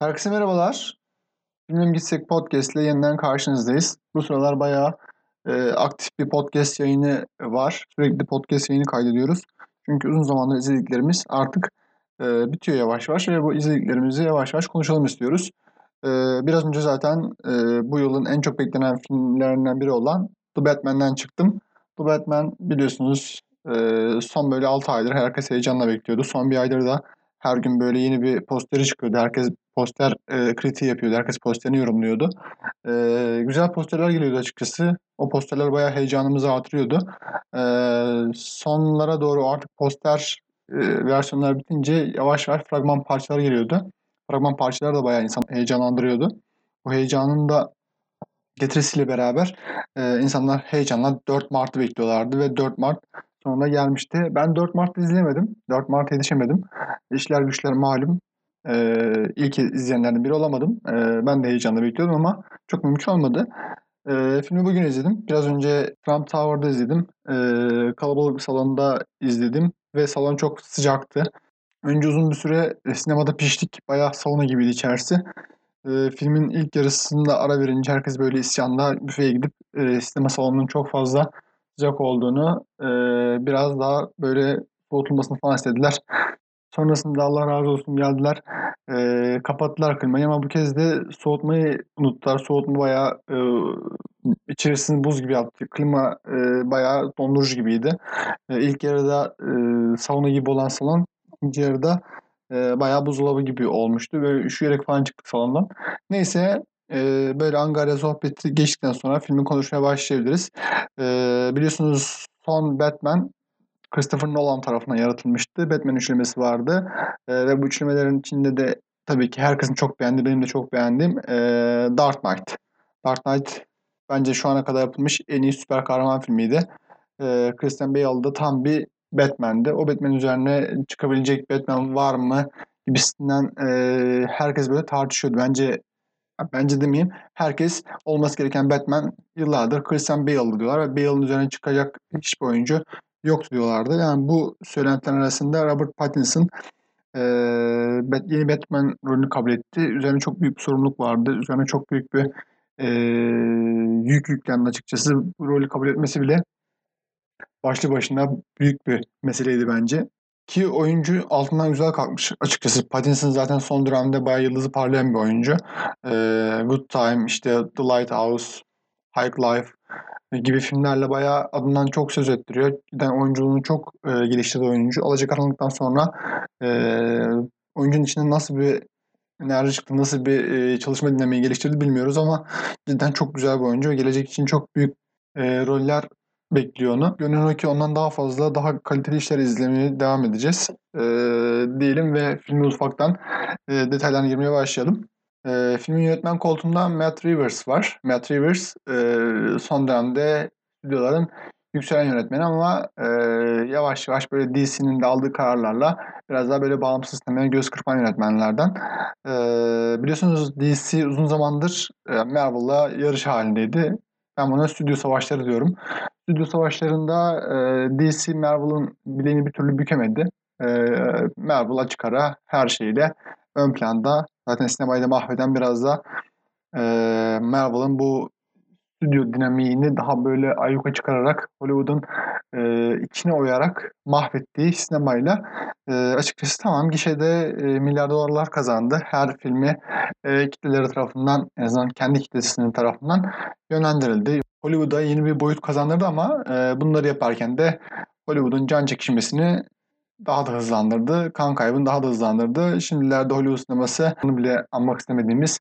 Herkese merhabalar. Bilmem Gitsek Podcast ile yeniden karşınızdayız. Bu sıralar bayağı e, aktif bir podcast yayını var. Sürekli podcast yayını kaydediyoruz. Çünkü uzun zamandır izlediklerimiz artık e, bitiyor yavaş yavaş ve bu izlediklerimizi yavaş yavaş konuşalım istiyoruz. E, biraz önce zaten e, bu yılın en çok beklenen filmlerinden biri olan The Batman'den çıktım. The Batman biliyorsunuz e, son böyle 6 aydır herkes heyecanla bekliyordu. Son bir aydır da her gün böyle yeni bir posteri çıkıyordu. Herkes poster e, kritiği yapıyordu. Herkes posterini yorumluyordu. E, güzel posterler geliyordu açıkçası. O posterler bayağı heyecanımızı artırıyordu. E, sonlara doğru artık poster e, versiyonlar bitince yavaş yavaş fragman parçalar geliyordu. Fragman parçalar da bayağı insan heyecanlandırıyordu. Bu heyecanın da getirisiyle beraber e, insanlar heyecanla 4 Mart'ı bekliyorlardı ve 4 Mart sonunda gelmişti. Ben 4 Mart'ta izleyemedim. 4 Mart'a yetişemedim. İşler güçler malum. Ee, ilk izleyenlerden biri olamadım. Ee, ben de heyecanla bekliyordum ama çok mümkün olmadı. Ee, filmi bugün izledim. Biraz önce Trump Tower'da izledim. Ee, kalabalık bir salonda izledim ve salon çok sıcaktı. Önce uzun bir süre sinemada piştik. Bayağı sauna gibiydi içerisi. Ee, filmin ilk yarısında ara verince herkes böyle isyanda büfeye gidip e, sinema salonunun çok fazla sıcak olduğunu, e, biraz daha böyle soğutulmasını falan istediler. Sonrasında Allah razı olsun geldiler. E, kapattılar klimayı ama bu kez de soğutmayı unuttular. Soğutma bayağı e, içerisini buz gibi yaptı. Klima e, bayağı dondurucu gibiydi. E, ilk yarıda e, sauna gibi olan salon ikinci yarıda e, bayağı buzdolabı gibi olmuştu. Böyle üşüyerek falan çıktık salondan. Neyse e, böyle Angarya sohbeti geçtikten sonra filmi konuşmaya başlayabiliriz. E, biliyorsunuz son Batman Christopher Nolan tarafından yaratılmıştı. Batman üçlemesi vardı. E, ve bu üçlemelerin içinde de tabii ki herkesin çok beğendiği, benim de çok beğendiğim e, Dark Knight. Dark Knight bence şu ana kadar yapılmış en iyi süper kahraman filmiydi. E, Christian Bale da tam bir Batman'di. O Batman üzerine çıkabilecek Batman var mı gibisinden e, herkes böyle tartışıyordu. Bence bence demeyeyim. Herkes olması gereken Batman yıllardır Christian Bale'dı diyorlar ve Bale'ın üzerine çıkacak hiçbir oyuncu yoktu diyorlardı. Yani bu söylentiler arasında Robert Pattinson e, yeni Batman rolünü kabul etti. Üzerine çok büyük bir sorumluluk vardı. Üzerine çok büyük bir e, yük yüklendi açıkçası. Bu rolü kabul etmesi bile başlı başına büyük bir meseleydi bence. Ki oyuncu altından güzel kalkmış açıkçası. Pattinson zaten son dönemde bayağı yıldızı parlayan bir oyuncu. Ee, Good Time, işte The Lighthouse, High Life gibi filmlerle bayağı adından çok söz ettiriyor. Yani oyunculuğunu çok e, geliştirdi oyuncu. Alacakaranlıktan sonra e, oyuncunun içinde nasıl bir enerji çıktı, nasıl bir e, çalışma dinlemeyi geliştirdi bilmiyoruz ama cidden çok güzel bir oyuncu ve gelecek için çok büyük e, roller bekliyor onu. Gönül ki ondan daha fazla, daha kaliteli işler izlemeye devam edeceğiz. E, diyelim ve filmi ufaktan e, detaylarına girmeye başlayalım. E, filmin yönetmen koltuğunda Matt Rivers var. Matt Rivers e, son dönemde stüdyoların yükselen yönetmeni ama e, yavaş yavaş böyle DC'nin de aldığı kararlarla biraz daha böyle bağımsız sistemine göz kırpan yönetmenlerden. E, biliyorsunuz DC uzun zamandır e, Marvel'la yarış halindeydi. Ben buna stüdyo savaşları diyorum. Stüdyo savaşlarında e, DC Marvel'ın bileğini bir türlü bükemedi. E, Marvel açık ara her şeyle ön planda. Zaten sinemayı da mahveden biraz da e, Marvel'ın bu stüdyo dinamiğini daha böyle ayyuka çıkararak Hollywood'un e, içine oyarak mahvettiği sinemayla e, açıkçası tamam gişede e, milyar dolarlar kazandı. Her filmi e, kitleleri tarafından en azından kendi kitlesinin tarafından yönlendirildi. Hollywood'a yeni bir boyut kazandırdı ama e, bunları yaparken de Hollywood'un can çekişmesini daha da hızlandırdı. Kan kaybını daha da hızlandırdı. Şimdilerde Hollywood sineması bunu bile anmak istemediğimiz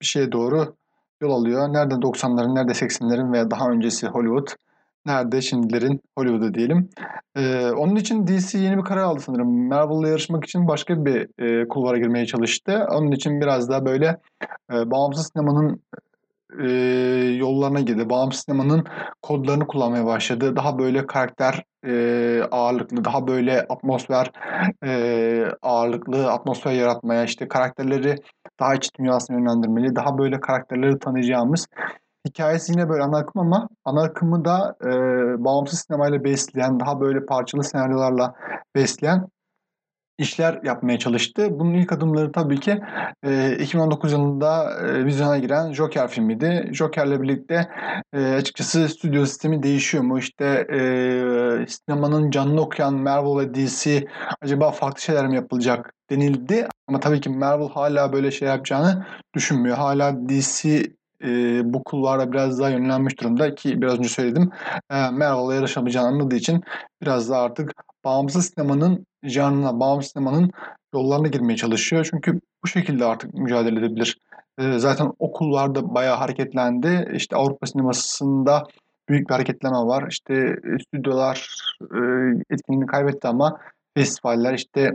bir şeye doğru yol alıyor. Nerede 90'ların, nerede 80'lerin veya daha öncesi Hollywood, nerede şimdilerin Hollywood'u diyelim. Ee, onun için DC yeni bir karar aldı sanırım. Marvel'la yarışmak için başka bir e, kulvara girmeye çalıştı. Onun için biraz daha böyle e, bağımsız sinemanın e, yollarına girdi. Bağımsız sinemanın kodlarını kullanmaya başladı. Daha böyle karakter e, ağırlıklı, daha böyle atmosfer e, ağırlıklı atmosfer yaratmaya, işte karakterleri daha iç dünyasına yönlendirmeli, daha böyle karakterleri tanıyacağımız hikayesi yine böyle ana akım ama ana akımı da e, bağımsız sinemayla besleyen, daha böyle parçalı senaryolarla besleyen işler yapmaya çalıştı. Bunun ilk adımları tabii ki e, 2019 yılında e, vizyona giren Joker filmiydi. Joker'le birlikte e, açıkçası stüdyo sistemi değişiyor mu? İşte e, sinemanın canını okuyan Marvel ve DC acaba farklı şeyler mi yapılacak denildi. Ama tabii ki Marvel hala böyle şey yapacağını düşünmüyor. Hala DC e, bu kulvara biraz daha yönlenmiş durumda ki biraz önce söyledim. E, Marvel'a yarışamayacağını anladığı için biraz daha artık bağımsız sinemanın janrına, bağımsız sinemanın yollarına girmeye çalışıyor. Çünkü bu şekilde artık mücadele edebilir. E, zaten okullarda bayağı hareketlendi. İşte Avrupa sinemasında büyük bir hareketleme var. İşte stüdyolar e, etkinliğini kaybetti ama festivaller işte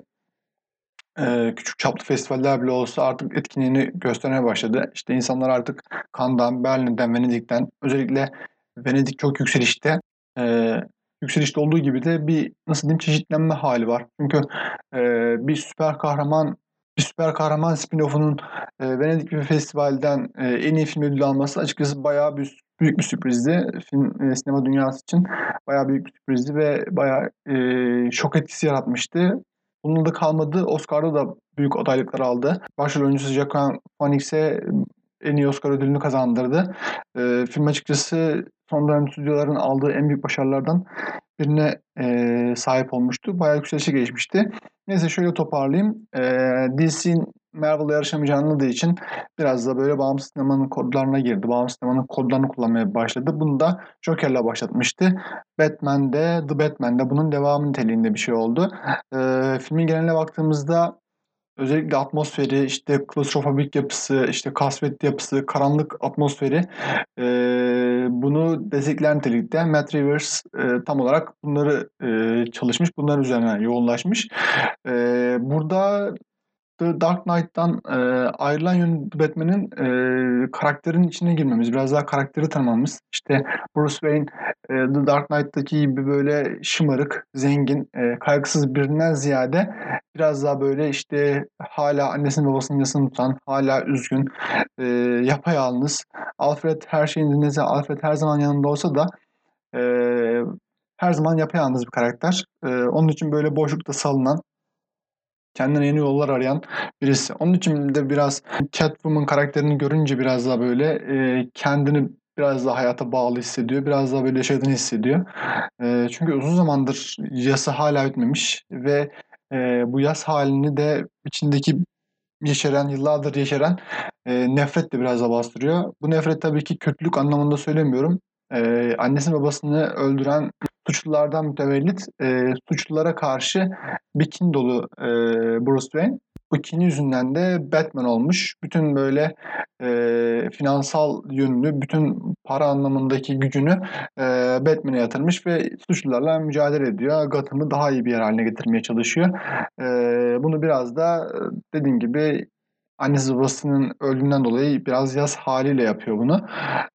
e, küçük çaplı festivaller bile olsa artık etkinliğini göstermeye başladı. İşte insanlar artık Cannes'dan, Berlin'den, Venedik'ten özellikle Venedik çok yükselişte. E, yükselişte olduğu gibi de bir nasıl diyeyim çeşitlenme hali var. Çünkü e, bir süper kahraman bir süper kahraman spin-off'unun e, Venedik bir festivalden e, en iyi film ödülü alması açıkçası bayağı bir büyük bir sürprizdi. Film e, sinema dünyası için bayağı büyük bir sürprizdi ve bayağı e, şok etkisi yaratmıştı. Bununla da kalmadı. Oscar'da da büyük adaylıklar aldı. Başrol oyuncusu Joaquin Phoenix'e en iyi Oscar ödülünü kazandırdı. E, film açıkçası son dönem stüdyoların aldığı en büyük başarılardan birine e, sahip olmuştu. Bayağı yükselişe geçmişti. Neyse şöyle toparlayayım. E, DC'nin Marvel'la yarışamayacağını anladığı için biraz da böyle bağımsız sinemanın kodlarına girdi. Bağımsız sinemanın kodlarını kullanmaya başladı. Bunu da Joker'la başlatmıştı. Batman'de, The Batman'de bunun devamı niteliğinde bir şey oldu. E, filmin geneline baktığımızda özellikle atmosferi, işte klostrofobik yapısı, işte kasvetli yapısı, karanlık atmosferi e, bunu destekleyen nitelikte Matt Rivers e, tam olarak bunları e, çalışmış, bunların üzerine yoğunlaşmış. E, burada The Dark Knight'tan e, ayrılan yönü Batman'in e, karakterin içine girmemiz, biraz daha karakteri tanımamız. İşte Bruce Wayne e, The Dark Knight'taki gibi böyle şımarık, zengin, e, kaygısız birinden ziyade biraz daha böyle işte hala annesinin babasının yasını tutan, hala üzgün, e, yapayalnız. Alfred her şeyin dinlese, Alfred her zaman yanında olsa da e, her zaman yapayalnız bir karakter. E, onun için böyle boşlukta salınan, kendine yeni yollar arayan birisi. Onun için de biraz Catwoman karakterini görünce biraz daha böyle e, kendini biraz daha hayata bağlı hissediyor. Biraz daha böyle yaşadığını hissediyor. E, çünkü uzun zamandır yası hala bitmemiş ve e, bu yas halini de içindeki yeşeren, yıllardır yeşeren e, nefret de biraz da bastırıyor. Bu nefret tabii ki kötülük anlamında söylemiyorum. E, annesini babasını öldüren suçlulardan mütevellit e, suçlulara karşı bir kin dolu e, Bruce Wayne. Bu kin yüzünden de Batman olmuş. Bütün böyle e, finansal yönünü, bütün para anlamındaki gücünü e, Batman'e yatırmış ve suçlularla mücadele ediyor. Gotham'ı daha iyi bir yer haline getirmeye çalışıyor. E, bunu biraz da dediğim gibi annesi babasının öldüğünden dolayı biraz yaz haliyle yapıyor bunu.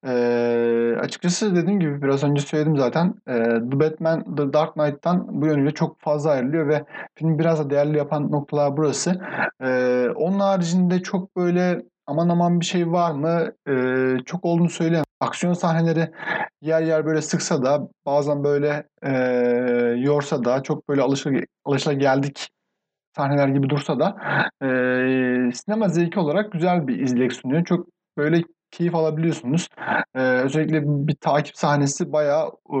Ee, açıkçası dediğim gibi biraz önce söyledim zaten. E, The Batman, The Dark Knight'tan bu yönüyle çok fazla ayrılıyor ve film biraz da değerli yapan noktalar burası. Ee, onun haricinde çok böyle aman aman bir şey var mı? Ee, çok olduğunu söyleyemem. Aksiyon sahneleri yer yer böyle sıksa da bazen böyle e, yorsa da çok böyle alışla, alışla geldik sahneler gibi dursa da e, sinema zevki olarak güzel bir izlek sunuyor. Çok böyle keyif alabiliyorsunuz. E, özellikle bir takip sahnesi bayağı e,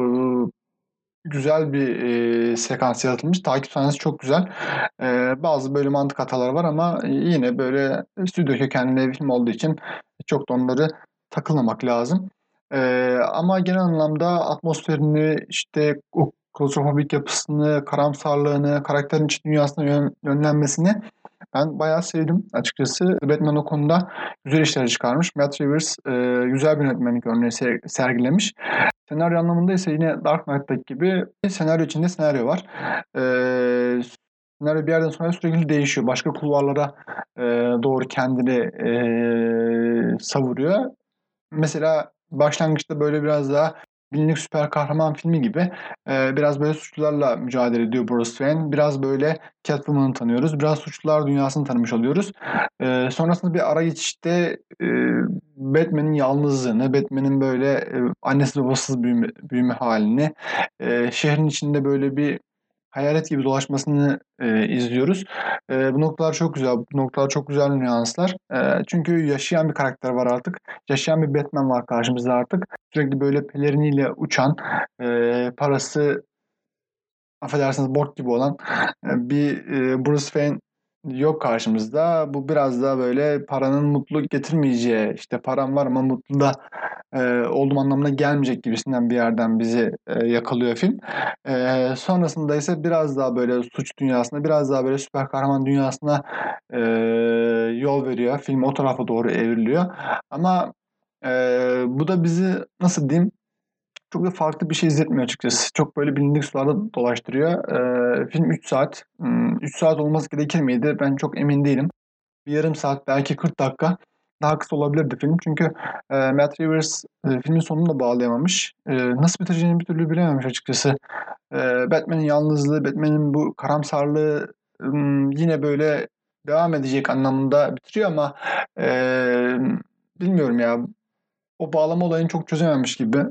güzel bir e, sekans yaratılmış. Takip sahnesi çok güzel. E, bazı böyle mantık hataları var ama yine böyle stüdyo kökenli film olduğu için çok da onları takılmamak lazım. E, ama genel anlamda atmosferini işte o klostrofobik yapısını, karamsarlığını, karakterin iç dünyasına yön, yönlenmesini ben bayağı sevdim açıkçası. Batman o konuda güzel işler çıkarmış. Matt Rivers e, güzel bir yönetmenlik örneği sergilemiş. Senaryo anlamında ise yine Dark Knight'taki gibi senaryo içinde senaryo var. E, senaryo bir yerden sonra sürekli değişiyor. Başka kulvarlara e, doğru kendini e, savuruyor. Mesela başlangıçta böyle biraz daha bilinlik süper kahraman filmi gibi e, biraz böyle suçlularla mücadele ediyor Bruce Wayne. Biraz böyle Catwoman'ı tanıyoruz. Biraz suçlular dünyasını tanımış oluyoruz. E, sonrasında bir ara geçişte e, Batman'in yalnızlığını, Batman'in böyle e, annesiz babasız büyüme, büyüme halini, e, şehrin içinde böyle bir hayalet gibi dolaşmasını e, izliyoruz. E, bu noktalar çok güzel. Bu noktalar çok güzel nüanslar. E, çünkü yaşayan bir karakter var artık. Yaşayan bir Batman var karşımızda artık. Sürekli böyle peleriniyle uçan, e, parası affedersiniz bok gibi olan e, bir e, Bruce Wayne yok karşımızda. Bu biraz da böyle paranın mutluluk getirmeyeceği, işte param var ama mutlu da e, olduğum anlamına gelmeyecek gibisinden bir yerden bizi e, yakalıyor film. E, sonrasında ise biraz daha böyle suç dünyasına, biraz daha böyle süper kahraman dünyasına e, yol veriyor. Film o tarafa doğru evriliyor. Ama e, bu da bizi nasıl diyeyim çok da farklı bir şey izletmiyor açıkçası. Çok böyle bilindik sularda dolaştırıyor. Ee, film 3 saat. 3 hmm, saat olması gerekir miydi? Ben çok emin değilim. Bir yarım saat belki 40 dakika daha kısa olabilirdi film. Çünkü e, Matt Reeves e, filmin sonunu da bağlayamamış. E, nasıl biteceğini bir türlü bilememiş açıkçası. E, Batman'in yalnızlığı, Batman'in bu karamsarlığı e, yine böyle devam edecek anlamında bitiriyor ama e, bilmiyorum ya o bağlama olayını çok çözememiş gibi.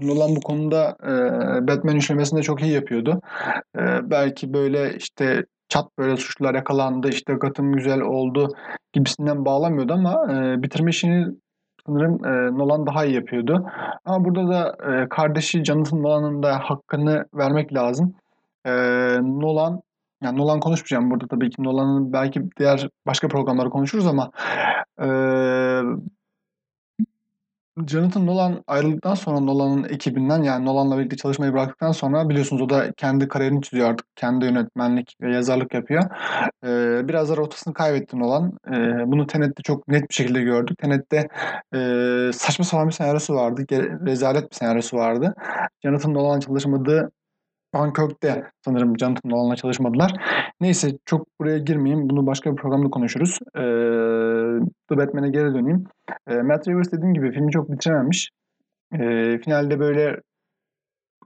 Nolan bu konuda e, Batman üçlemesinde çok iyi yapıyordu. E, belki böyle işte çat böyle suçlular yakalandı işte Gotham güzel oldu gibisinden bağlamıyordu ama e, bitirme işini sanırım e, Nolan daha iyi yapıyordu. Ama burada da e, kardeşi Jonathan Nolan'ın da hakkını vermek lazım. E, Nolan yani Nolan konuşmayacağım burada tabii ki Nolan'ın belki diğer başka programları konuşuruz ama e, Jonathan Nolan ayrıldıktan sonra Nolan'ın ekibinden yani Nolan'la birlikte çalışmayı bıraktıktan sonra biliyorsunuz o da kendi kariyerini çiziyor artık. Kendi yönetmenlik ve yazarlık yapıyor. Ee, biraz da rotasını kaybetti Nolan. Ee, bunu Tenet'te çok net bir şekilde gördük. Tenet'te e, saçma sapan bir senaryosu vardı. Rezalet bir senaryosu vardı. Jonathan Nolan çalışmadığı Dunkirk'te sanırım Jonathan Nolan'la çalışmadılar. Neyse çok buraya girmeyeyim. Bunu başka bir programda konuşuruz. Ee, The Batman'e geri döneyim. Ee, Matt Reeves dediğim gibi filmi çok bitirememiş. Ee, finalde böyle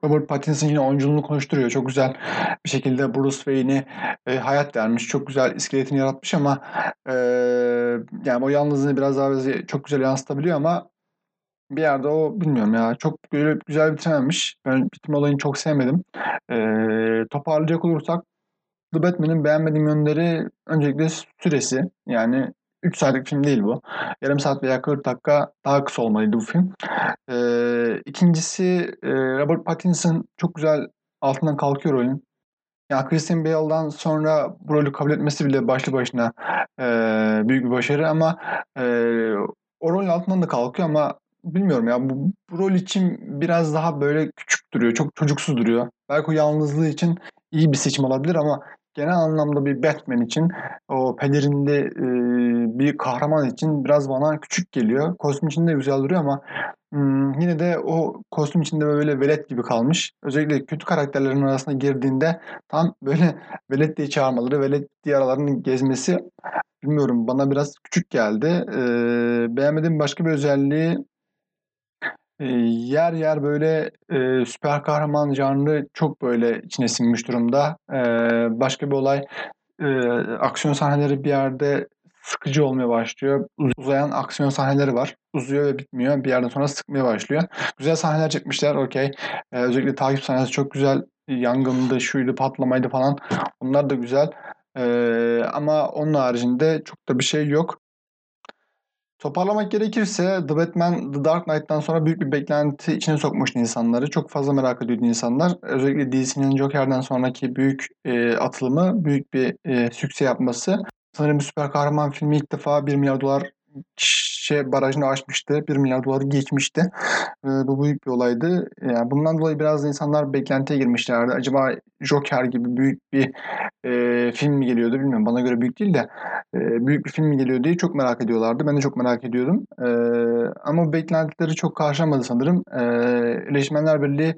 Robert Pattinson yine oyunculuğunu konuşturuyor. Çok güzel bir şekilde Bruce Wayne'e e, hayat vermiş. Çok güzel iskeletini yaratmış ama e, yani o yalnızlığını biraz daha çok güzel yansıtabiliyor ama bir yerde o bilmiyorum ya çok böyle güzel bitirememiş. Ben bitirme olayını çok sevmedim. Ee, toparlayacak olursak The Batman'in beğenmediğim yönleri öncelikle süresi. Yani 3 saatlik film değil bu. Yarım saat veya 40 dakika daha kısa olmalıydı bu film. Ee, ikincisi e, Robert Pattinson çok güzel altından kalkıyor rolün. Yani Christian Bale'dan sonra bu rolü kabul etmesi bile başlı başına e, büyük bir başarı ama e, o rolün altından da kalkıyor ama bilmiyorum ya bu, bu rol için biraz daha böyle küçük duruyor. Çok çocuksuz duruyor. Belki o yalnızlığı için iyi bir seçim olabilir ama genel anlamda bir Batman için o pelerinde e, bir kahraman için biraz bana küçük geliyor. Kostüm içinde güzel duruyor ama hmm, yine de o kostüm içinde böyle velet gibi kalmış. Özellikle kötü karakterlerin arasına girdiğinde tam böyle velet diye çağırmaları, velet diye aralarını gezmesi bilmiyorum bana biraz küçük geldi. Ee, beğenmediğim başka bir özelliği yer yer böyle e, süper kahraman janrı çok böyle içine sinmiş durumda. E, başka bir olay e, aksiyon sahneleri bir yerde sıkıcı olmaya başlıyor. Uzayan aksiyon sahneleri var. Uzuyor ve bitmiyor. Bir yerden sonra sıkmaya başlıyor. Güzel sahneler çekmişler. Okey. Ee, özellikle takip sahnesi çok güzel. Yangındı, şuydu, patlamaydı falan. Onlar da güzel. Ee, ama onun haricinde çok da bir şey yok. Toparlamak gerekirse The Batman The Dark Knight'tan sonra büyük bir beklenti içine sokmuştu insanları. Çok fazla merak ediyordu insanlar. Özellikle DC'nin Joker'den sonraki büyük e, atılımı, büyük bir e, sükse yapması. Sanırım bir süper kahraman filmi ilk defa 1 milyar dolar şey barajını aşmıştı. 1 milyar doları geçmişti. E, bu büyük bir olaydı. Yani bundan dolayı biraz insanlar beklentiye girmişlerdi. Acaba Joker gibi büyük bir e, film mi geliyordu bilmiyorum. Bana göre büyük değil de e, büyük bir film mi geliyor diye çok merak ediyorlardı. Ben de çok merak ediyordum. E, ama beklentileri çok karşılamadı sanırım. E, Eleşmenler Birliği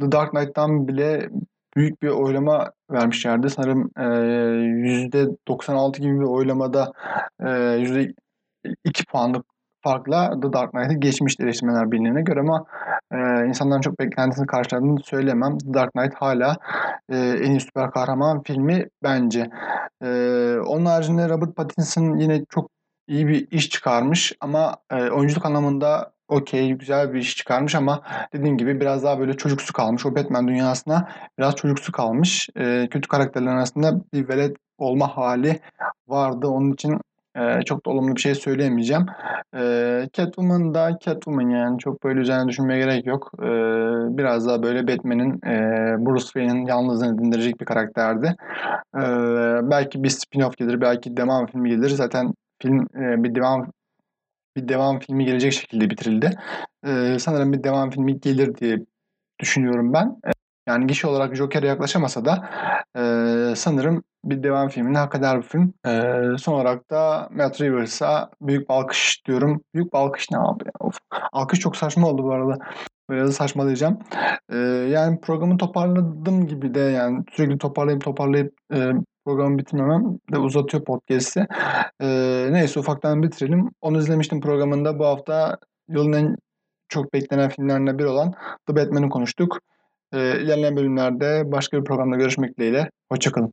The Dark Knight'tan bile büyük bir oylama vermişlerdi. Sanırım e, %96 gibi bir oylamada e, %2 puanlık farkla The Dark Knight'ı geçmişti eleştirmenler birliğine göre ama e, insanların çok beklentisini karşıladığını söyleyemem. The Dark Knight hala e, en iyi süper kahraman filmi bence. E, onun haricinde Robert Pattinson yine çok iyi bir iş çıkarmış ama e, oyunculuk anlamında okey, güzel bir iş çıkarmış ama dediğin gibi biraz daha böyle çocuksu kalmış. O Batman dünyasına biraz çocuksu kalmış. Eee, kötü karakterlerin arasında bir velet olma hali vardı. Onun için çok da olumlu bir şey söyleyemeyeceğim. Eee Catwoman da Catwoman yani çok böyle üzerine düşünmeye gerek yok. Biraz daha böyle Batman'in Bruce Wayne'in yalnızlığını dindirecek bir karakterdi. Belki bir spin-off gelir, belki devam filmi gelir. Zaten film bir devam bir devam filmi gelecek şekilde bitirildi. Sanırım bir devam filmi gelir diye düşünüyorum ben. Yani gişe olarak Joker'e yaklaşamasa da eee, sanırım bir devam filmini hak eder bu film. Eee, son olarak da Matt Reeves'a büyük bir alkış diyorum. Büyük bir alkış ne abi ya? Of. Alkış çok saçma oldu bu arada. Biraz saçmalayacağım. Eee, yani programı toparladım gibi de yani sürekli toparlayıp toparlayıp e, programı bitirmemem de uzatıyor podcast'i. Eee, neyse ufaktan bitirelim. Onu izlemiştim programında. Bu hafta yılın en çok beklenen filmlerinden biri olan The Batman'i konuştuk. Eee, ilerleyen bölümlerde başka bir programda görüşmek dileğiyle. Hoşçakalın.